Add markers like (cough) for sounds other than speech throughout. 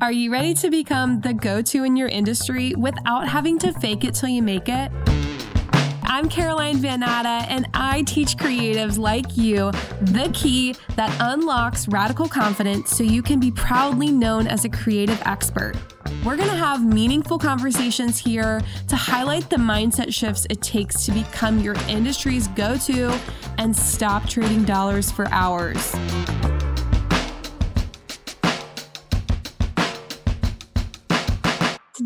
Are you ready to become the go to in your industry without having to fake it till you make it? I'm Caroline Vanatta, and I teach creatives like you the key that unlocks radical confidence so you can be proudly known as a creative expert. We're going to have meaningful conversations here to highlight the mindset shifts it takes to become your industry's go to and stop trading dollars for hours.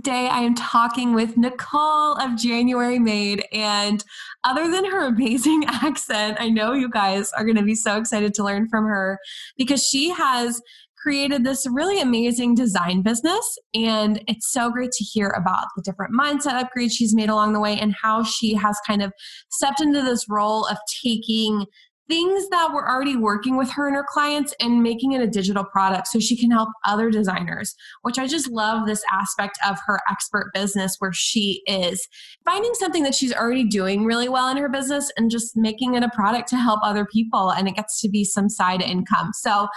Today, I am talking with Nicole of January Made. And other than her amazing (laughs) accent, I know you guys are going to be so excited to learn from her because she has created this really amazing design business. And it's so great to hear about the different mindset upgrades she's made along the way and how she has kind of stepped into this role of taking things that were already working with her and her clients and making it a digital product so she can help other designers, which I just love this aspect of her expert business where she is finding something that she's already doing really well in her business and just making it a product to help other people. And it gets to be some side income. So,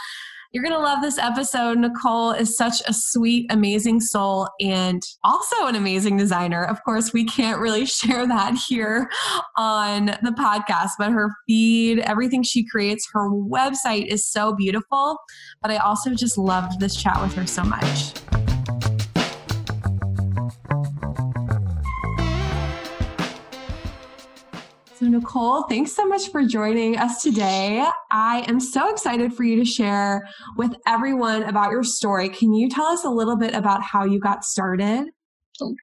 you're going to love this episode. Nicole is such a sweet, amazing soul and also an amazing designer. Of course, we can't really (laughs) share that here on the podcast, but her feed, everything she creates, her website is so beautiful. But I also just loved this chat with her so much. Nicole, thanks so much for joining us today. I am so excited for you to share with everyone about your story. Can you tell us a little bit about how you got started?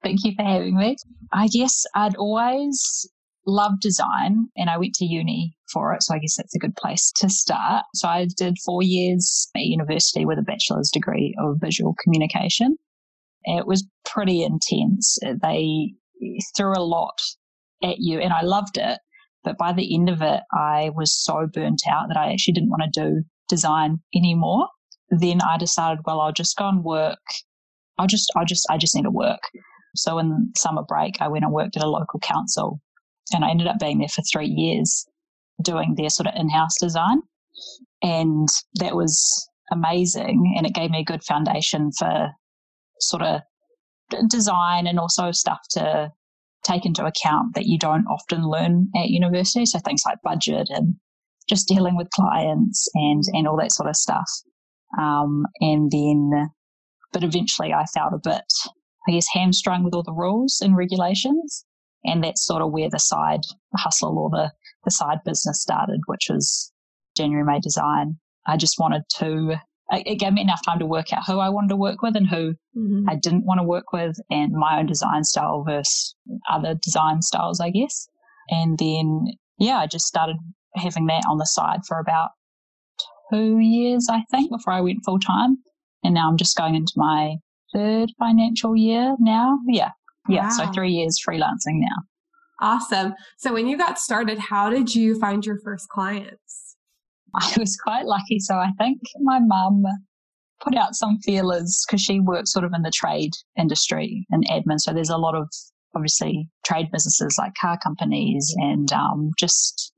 Thank you for having me. I guess I'd always loved design and I went to uni for it. So I guess that's a good place to start. So I did four years at university with a bachelor's degree of visual communication. It was pretty intense. They threw a lot at you and I loved it. But by the end of it, I was so burnt out that I actually didn't want to do design anymore. Then I decided, well, I'll just go and work. I'll just, I just, I just need to work. So in summer break, I went and worked at a local council and I ended up being there for three years doing their sort of in-house design. And that was amazing. And it gave me a good foundation for sort of design and also stuff to take into account that you don't often learn at university. So things like budget and just dealing with clients and, and all that sort of stuff. Um, and then, but eventually I felt a bit, I guess, hamstrung with all the rules and regulations. And that's sort of where the side hustle or the, the side business started, which was January Made Design. I just wanted to it gave me enough time to work out who I wanted to work with and who mm-hmm. I didn't want to work with and my own design style versus other design styles, I guess. And then, yeah, I just started having that on the side for about two years, I think, before I went full time. And now I'm just going into my third financial year now. Yeah. Yeah. Wow. So three years freelancing now. Awesome. So when you got started, how did you find your first clients? (laughs) I was quite lucky. So I think my mum put out some feelers because she works sort of in the trade industry and admin. So there's a lot of obviously trade businesses like car companies and um, just,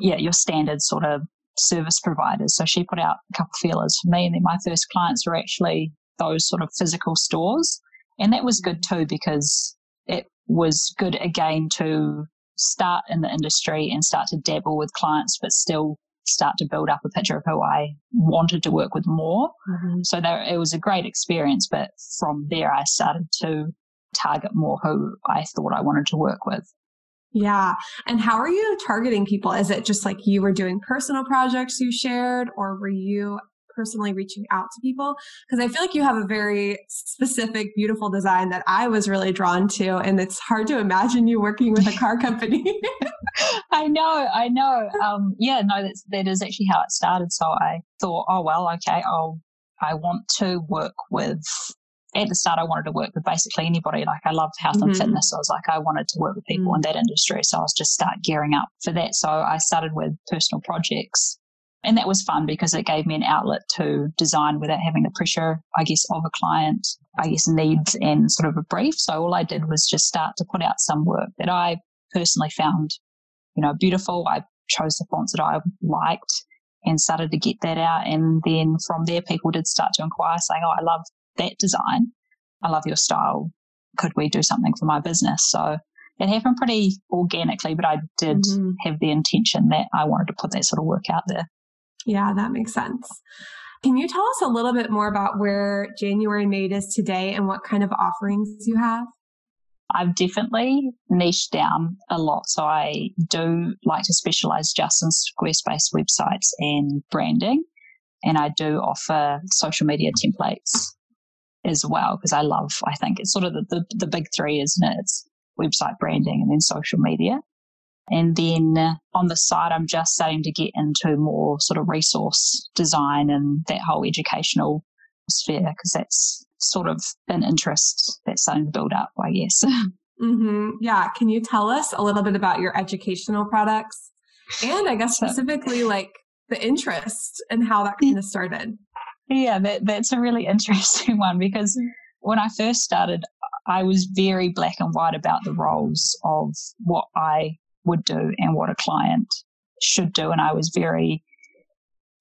yeah, your standard sort of service providers. So she put out a couple feelers for me. And then my first clients were actually those sort of physical stores. And that was good too because it was good again to start in the industry and start to dabble with clients, but still start to build up a picture of who I wanted to work with more. Mm-hmm. So there, it was a great experience, but from there I started to target more who I thought I wanted to work with. Yeah. And how are you targeting people? Is it just like you were doing personal projects you shared, or were you personally reaching out to people? Because I feel like you have a very specific, beautiful design that I was really drawn to. And it's hard to imagine you working with a car company. (laughs) (laughs) I know, I know. Um, yeah, no, that's, that is actually how it started. So I thought, oh, well, okay, I'll, I want to work with at the start, I wanted to work with basically anybody. Like I loved health mm-hmm. and fitness. So I was like, I wanted to work with people mm-hmm. in that industry. So I was just start gearing up for that. So I started with personal projects and that was fun because it gave me an outlet to design without having the pressure, I guess, of a client, I guess, needs and sort of a brief. So all I did was just start to put out some work that I personally found, you know, beautiful. I chose the fonts that I liked and started to get that out. And then from there, people did start to inquire saying, Oh, I love that design. I love your style. Could we do something for my business? So it happened pretty organically, but I did mm-hmm. have the intention that I wanted to put that sort of work out there. Yeah, that makes sense. Can you tell us a little bit more about where January Made is today and what kind of offerings you have? I've definitely niched down a lot. So I do like to specialize just in Squarespace websites and branding. And I do offer social media templates as well because I love, I think it's sort of the, the, the big three, isn't it? It's website branding and then social media. And then on the side, I'm just starting to get into more sort of resource design and that whole educational sphere because that's sort of an interest that's starting to build up, I guess. (laughs) Mm-hmm. Yeah. Can you tell us a little bit about your educational products and I guess specifically like the interest and how that kind of started? Yeah, that, that's a really (laughs) interesting one because when I first started, I was very black and white about the roles of what I would do and what a client should do. And I was very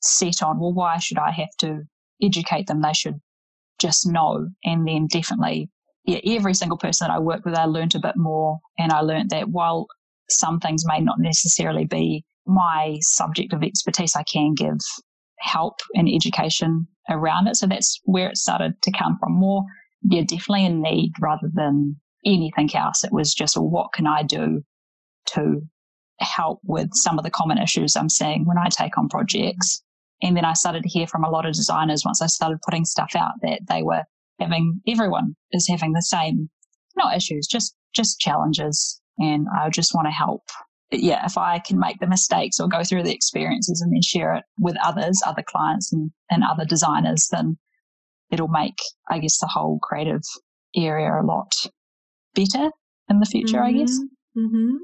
set on, well, why should I have to educate them? They should just know. And then definitely, yeah, every single person that I worked with, I learned a bit more. And I learned that while some things may not necessarily be my subject of expertise, I can give help and education around it. So that's where it started to come from more. Yeah, definitely a need rather than anything else. It was just, well, what can I do to help with some of the common issues I'm seeing when I take on projects? And then I started to hear from a lot of designers once I started putting stuff out that they were having, everyone is having the same, not issues, just, just challenges. And I just want to help. Yeah, if I can make the mistakes or go through the experiences and then share it with others, other clients and, and other designers, then it'll make, I guess, the whole creative area a lot better in the future, mm-hmm. I guess. Mm-hmm.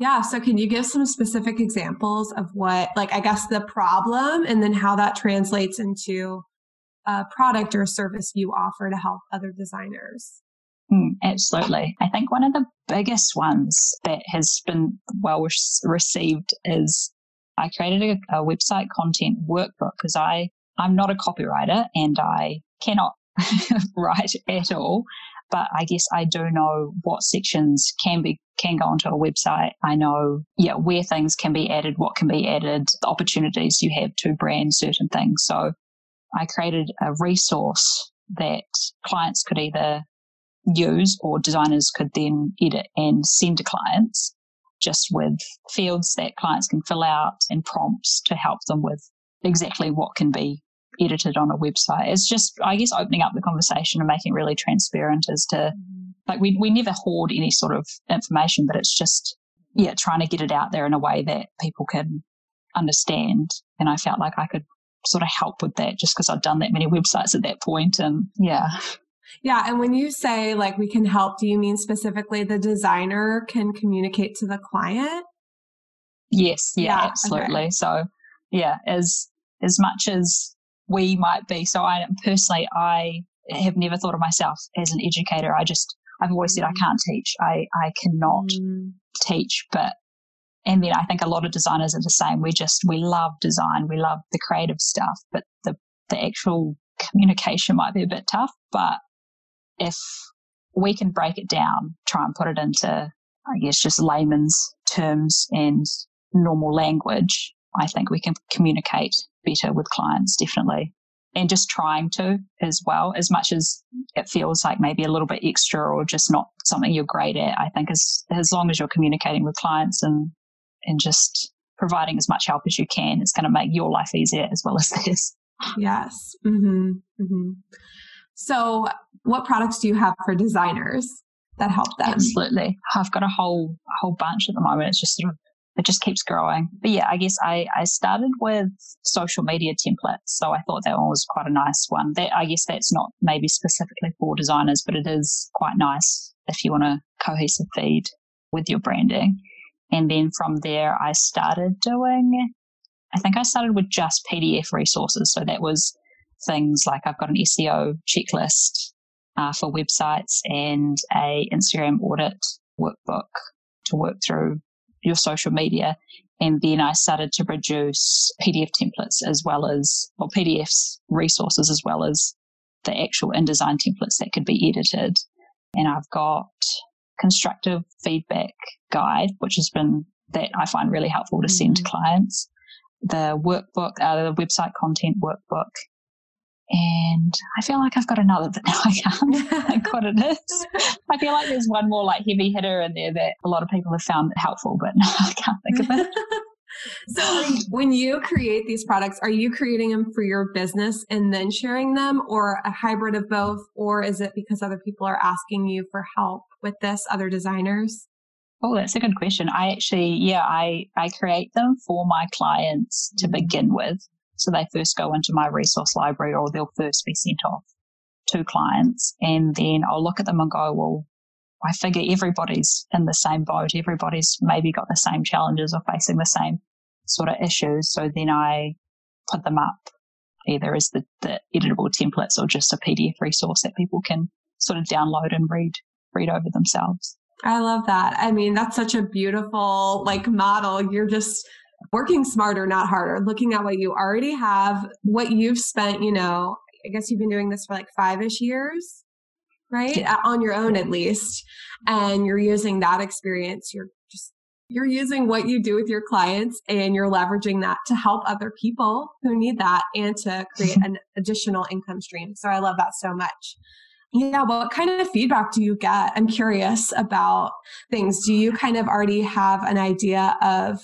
Yeah. So, can you give some specific examples of what, like, I guess the problem and then how that translates into a product or service you offer to help other designers? Mm, absolutely. I think one of the biggest ones that has been well received is I created a, a website content workbook because I, I'm not a copywriter and I cannot (laughs) write at all but I guess I do know what sections can be can go onto a website. I know, yeah, where things can be added, what can be added, the opportunities you have to brand certain things. So I created a resource that clients could either use or designers could then edit and send to clients just with fields that clients can fill out and prompts to help them with exactly what can be edited on a website. It's just, I guess, opening up the conversation and making it really transparent as to, mm-hmm. like, we, we never hoard any sort of information, but it's just, yeah, trying to get it out there in a way that people can understand. And I felt like I could sort of help with that just because I'd done that many websites at that point. point And yeah. (laughs) Yeah. And when you say like we can help, do you mean specifically the designer can communicate to the client? Yes. Yeah, yeah absolutely. Okay. So yeah, as, as much as we might be. So I personally, I have never thought of myself as an educator. I just, I've always said I can't teach. I, I cannot mm. teach, but, and then I think a lot of designers are the same. We just, we love design. We love the creative stuff, but the, the actual communication might be a bit tough. But if we can break it down, try and put it into, I guess, just layman's terms and normal language, I think we can communicate better with clients, definitely. And just trying to as well, as much as it feels like maybe a little bit extra or just not something you're great at. I think as, as long as you're communicating with clients and, and just providing as much help as you can, it's going to make your life easier as well as (laughs) theirs. Yes. Mm-hmm. Mm-hmm. So, what products do you have for designers that help them? Absolutely. I've got a whole a whole bunch at the moment. It's just sort of it just keeps growing. But yeah, I guess I, I started with social media templates. So I thought that one was quite a nice one. That I guess that's not maybe specifically for designers, but it is quite nice if you want a cohesive feed with your branding. And then from there, I started doing, I think I started with just PDF resources. So that was things like I've got an SEO checklist uh, for websites and a Instagram audit workbook to work through your social media. And then I started to produce PDF templates as well as, well, PDFs resources as well as the actual InDesign templates that could be edited. And I've got constructive feedback guide, which has been that I find really helpful to send mm-hmm. to clients. The workbook, uh, the website content workbook. And I feel like I've got another, but now I can't think (laughs) (laughs) what it is. I feel like there's one more like heavy hitter in there that a lot of people have found helpful, but (laughs) now I can't think of it. so when you create these products are you creating them for your business and then sharing them or a hybrid of both or is it because other people are asking you for help with this other designers oh that's a good question i actually yeah i i create them for my clients to mm-hmm. begin with so they first go into my resource library or they'll first be sent off to clients and then i'll look at them and go well I figure everybody's in the same boat. Everybody's maybe got the same challenges or facing the same sort of issues. So then I put them up either as the, the editable templates or just a PDF resource that people can sort of download and read read over themselves. I love that. I mean, that's such a beautiful like model. You're just working smarter, not harder, looking at what you already have, what you've spent, you know, I guess you've been doing this for like five ish years right? Yeah. On your own, at least. And you're using that experience. You're just, you're using what you do with your clients and you're leveraging that to help other people who need that and to create (laughs) an additional income stream. So I love that so much. Yeah, what kind of feedback do you get? I'm curious about things. Do you kind of already have an idea of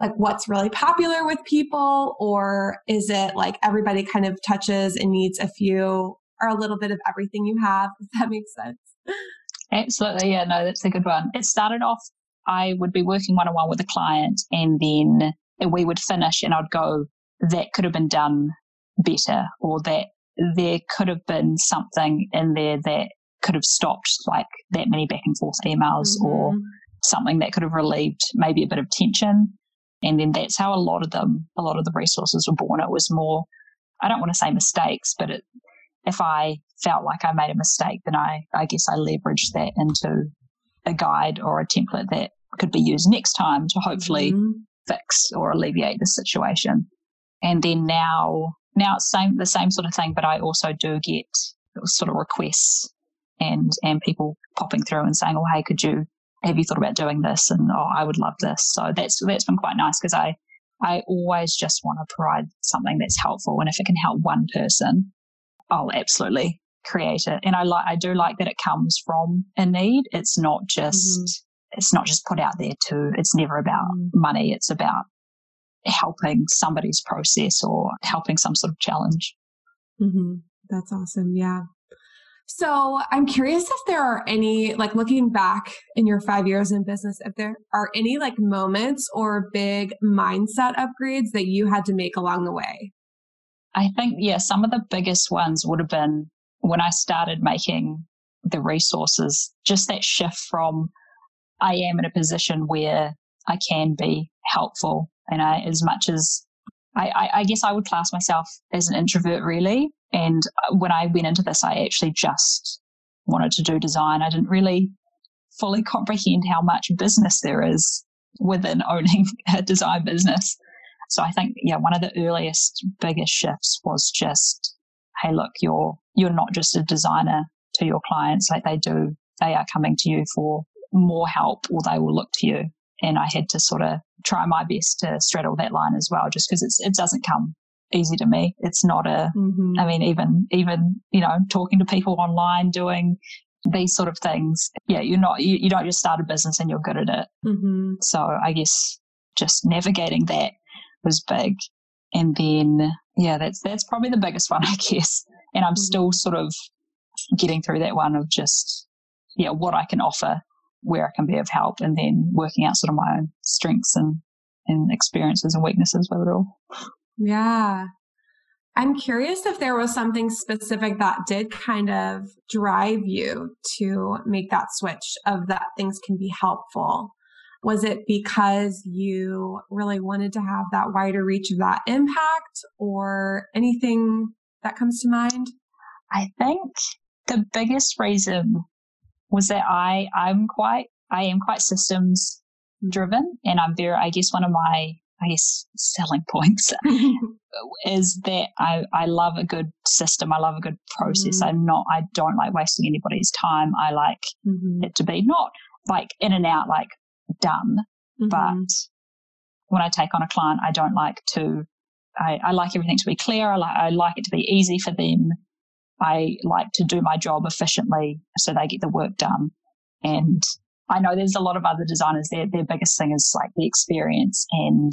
like what's really popular with people or is it like everybody kind of touches and needs a few or a little bit of everything you have, (laughs) if that makes sense. Absolutely. Yeah, no, that's a good one. It started off, I would be working one on one with a client and then we would finish and I'd go, that could have been done better or that there could have been something in there that could have stopped like that many back and forth emails mm-hmm. or something that could have relieved maybe a bit of tension. And then that's how a lot of them, a lot of the resources were born. It was more, I don't want to say mistakes, but it, if I felt like I made a mistake, then I, I guess I leveraged that into a guide or a template that could be used next time to hopefully mm-hmm. fix or alleviate the situation. And then now, now it's same, the same sort of thing, but I also do get sort of requests and, and people popping through and saying, Oh, hey, could you, have you thought about doing this? And, oh, I would love this. So that's, that's been quite nice because I, I always just want to provide something that's helpful. And if it can help one person, I'll absolutely create it. And I like, I do like that it comes from a need. It's not just, mm-hmm. it's not just put out there to, it's never about mm-hmm. money. It's about helping somebody's process or helping some sort of challenge. Mm-hmm. That's awesome. Yeah. So I'm curious if there are any, like looking back in your five years in business, if there are any like moments or big mindset upgrades that you had to make along the way. I think, yeah, some of the biggest ones would have been when I started making the resources, just that shift from I am in a position where I can be helpful. And I, as much as I, I, I guess I would class myself as an introvert, really. And uh, when I went into this, I actually just wanted to do design. I didn't really fully comprehend how much business there is within (laughs) owning a design business. So I think, yeah, one of the earliest biggest shifts was just, hey, look, you're you're not just a designer to your clients. Like they do, they are coming to you for more help, or they will look to you. And I had to sort of try my best to straddle that line as well, just because it's it doesn't come easy to me. It's not a. Mm-hmm. I mean, even even you know, talking to people online, doing these sort of things. Yeah, you're not you, you don't just start a business and you're good at it. Mm-hmm. So I guess just navigating that was big. And then, yeah, that's, that's probably the biggest one, (laughs) I guess. And I'm mm-hmm. still sort of getting through that one of just, yeah, what I can offer, where I can be of help, and then working out sort of my own strengths and, and experiences and weaknesses with it all. Yeah. I'm curious if there was something specific that did kind of drive you to make that switch of that things can be helpful. Was it because you really wanted to have that wider reach of that impact or anything that comes to mind? I think the biggest reason was that I I'm quite I am quite systems driven and I'm very I guess one of my I guess, selling (laughs) points is that I, I love a good system. I love a good process. Mm-hmm. I'm not, I don't like wasting anybody's time. I like mm-hmm. it to be not like in and out, like done, mm-hmm. but when I take on a client, I don't like to, I, I like everything to be clear. I like, I like it to be easy for them. I like to do my job efficiently so they get the work done. And I know there's a lot of other designers, their, their biggest thing is like the experience and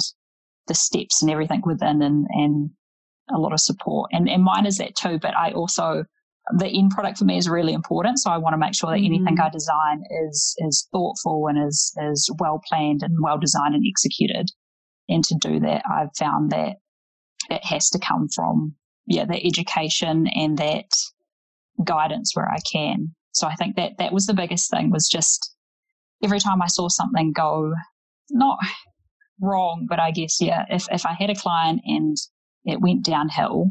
the steps and everything within and, and a lot of support. And, and mine is that too, but I also, the end product for me is really important. So I want to make sure that mm-hmm. anything I design is, is thoughtful and is, is well planned and well designed and executed. And to do that, I've found that it has to come from, yeah, the education and that guidance where I can. So I think that that was the biggest thing was just every time I saw something go not wrong, but I guess, yeah, if, if I had a client and it went downhill,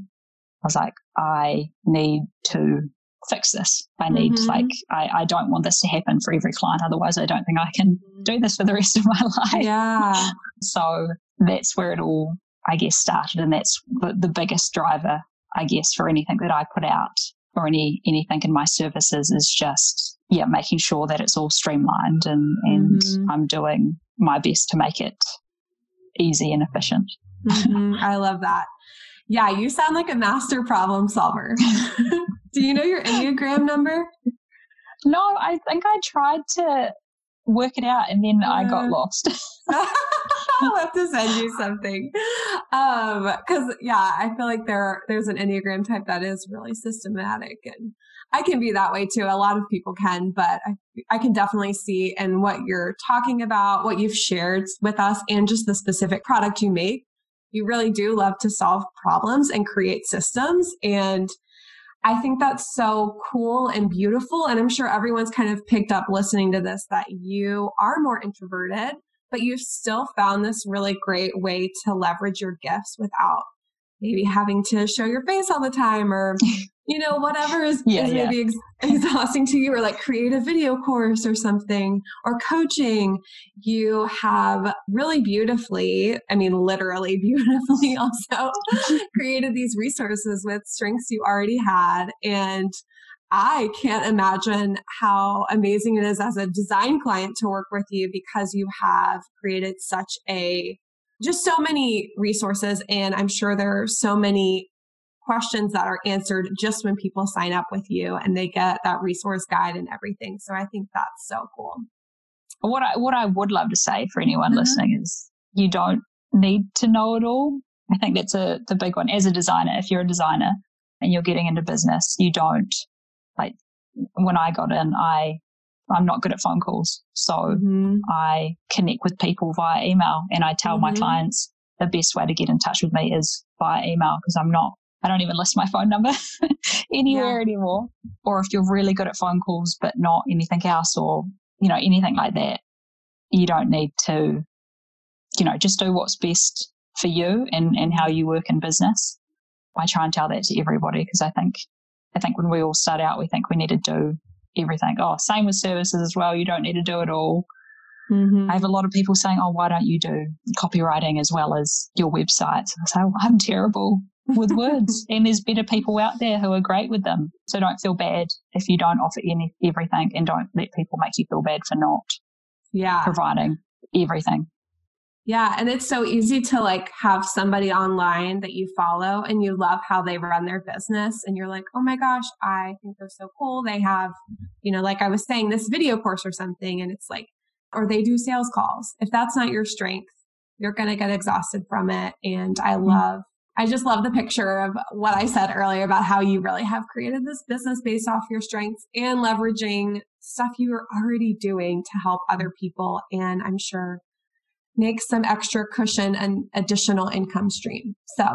I was like, I need to fix this. I need, mm-hmm. like, I, I don't want this to happen for every client. Otherwise, I don't think I can do this for the rest of my (laughs) life. Yeah. so that's where it all, I guess, started. And that's the, the biggest driver, I guess, for anything that I put out or any anything in my services is just yeah making sure that it's all streamlined and and mm-hmm. I'm doing my best to make it easy and efficient. Mm-hmm. I love that. Yeah, you sound like a master problem solver. (laughs) Do you know your Enneagram number? No, I think I tried to work it out and then uh, I got lost. (laughs) I'll have to send you something. Um, cause yeah, I feel like there, there's an Enneagram type that is really systematic and I can be that way too. A lot of people can, but I, I can definitely see in what you're talking about, what you've shared with us and just the specific product you make. You really do love to solve problems and create systems. And I think that's so cool and beautiful. And I'm sure everyone's kind of picked up listening to this that you are more introverted, but you've still found this really great way to leverage your gifts without maybe having to show your face all the time or (laughs) you know, whatever is, yeah, is maybe ex- exhausting to you, or like create a video course or something, or coaching, you have really beautifully, I mean, literally (laughs) beautifully also (laughs) created these resources with strengths you already had. And I can't imagine how amazing it is as a design client to work with you because you have created such a just so many resources and I'm sure there are so many questions that are answered just when people sign up with you and they get that resource guide and everything. So I think that's so cool. What I what I would love to say for anyone mm-hmm. listening is you don't need to know it all. I think that's a the big one. As a designer, if you're a designer and you're getting into business, you don't like when I got in, I I'm not good at phone calls. So mm-hmm. I connect with people via email and I tell mm-hmm. my clients the best way to get in touch with me is via email because I'm not I don't even list my phone number (laughs) anywhere yeah. anymore. Or if you're really good at phone calls, but not anything else or, you know, anything like that, you don't need to, you know, just do what's best for you and, and how you work in business. I try and tell that to everybody because I think, I think when we all start out, we think we need to do everything. Oh, same with services as well. You don't need to do it all. Mm-hmm. I have a lot of people saying, "Oh, why don't you do copywriting as well as your websites?" I say, oh, "I'm terrible with words, (laughs) and there's better people out there who are great with them. So don't feel bad if you don't offer any everything, and don't let people make you feel bad for not yeah providing everything. Yeah, and it's so easy to like have somebody online that you follow and you love how they run their business and you're like, "Oh my gosh, I think they're so cool. They have, you know, like I was saying this video course or something and it's like or they do sales calls. If that's not your strength, you're going to get exhausted from it and I mm-hmm. love I just love the picture of what I said earlier about how you really have created this business based off your strengths and leveraging stuff you are already doing to help other people. And I'm sure make some extra cushion and additional income stream. So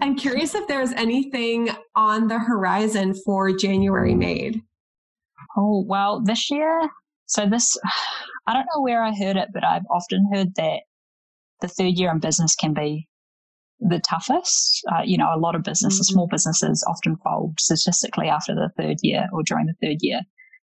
I'm curious if there's anything on the horizon for January made. Oh, well, this year, so this, (sighs) I don't know where I heard it, but I've often heard that the third year in business can be the toughest. Uh, you know, a lot of businesses, mm-hmm. small businesses often fold statistically after the third year or during the third year.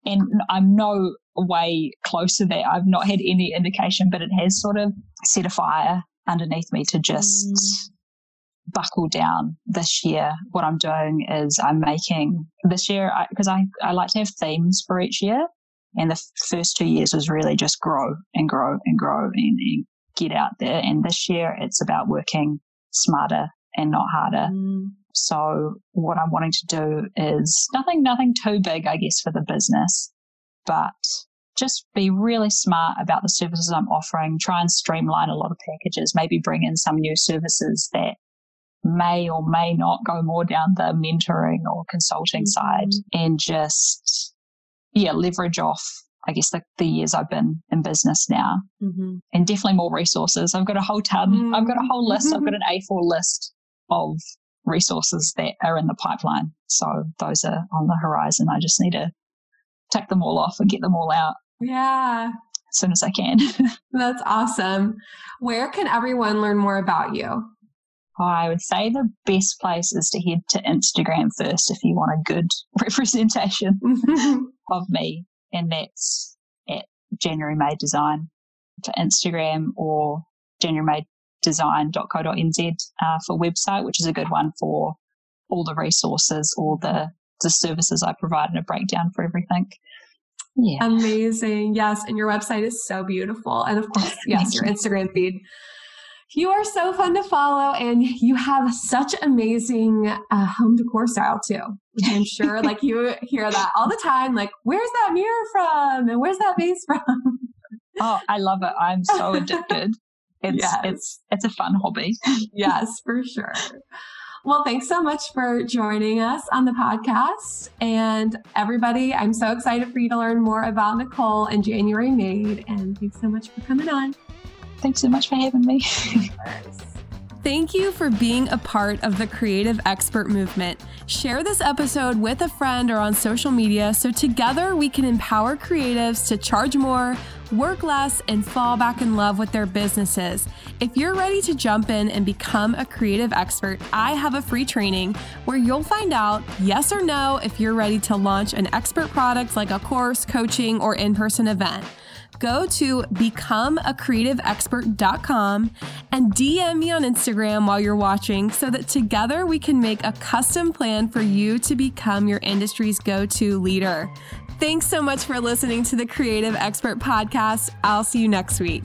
And I'm no way close to that. I've not had any indication, but it has sort of set a fire underneath me to just mm. buckle down this year. What I'm doing is I'm making this year, because I, I, I like to have themes for each year. And the first two years was really just grow and grow and grow and, and get out there. And this year it's about working smarter and not harder. Mm. So what I'm wanting to do is nothing, nothing too big, I guess, for the business, but just be really smart about the services I'm offering, try and streamline a lot of packages, maybe bring in some new services that may or may not go more down the mentoring or consulting mm-hmm. side and just, yeah, leverage off, I guess, the, the years I've been in business now mm-hmm. and definitely more resources. I've got a whole ton, mm-hmm. I've got a whole list, I've got (laughs) an A4 list of resources that are in the pipeline. So those are on the horizon. I just need to take them all off and get them all out. Yeah. As soon as I can. (laughs) That's awesome. Where can everyone learn more about you? I would say the best place is to head to Instagram first if you want a good (laughs) representation (laughs) of me. And that's at January Made Design for Instagram or januarymadedesign.co.nz uh, for website, which is a good one for all the resources, all the, the services I provide and a breakdown for everything. Yeah. Amazing. Yes. And your website is so beautiful. And of course, (laughs) yes, your Instagram feed. You are so fun to follow and you have such amazing uh, home decor style too, which I'm sure (laughs) like you hear that all the time. Like, where's that mirror from? And where's that vase from? Oh, I love it. I'm so addicted. (laughs) It's, yes. it's, it's a fun hobby. (laughs) yes, for sure. Well, thanks so much for joining us on the podcast. And everybody, I'm so excited for you to learn more about Nicole and January Made. And thanks so much for coming on. Thanks so much for having me. (laughs) Thank you for being a part of the creative expert movement. Share this episode with a friend or on social media so together we can empower creatives to charge more, work less, and fall back in love with their businesses. If you're ready to jump in and become a creative expert, I have a free training where you'll find out yes or no if you're ready to launch an expert product like a course, coaching, or in person event go to becomeacreativeexpert.com and DM me on Instagram while you're watching so that together we can make a custom plan for you to become your industry's go to leader. Thanks so much for listening to the Creative Expert Podcast. I'll see you next week.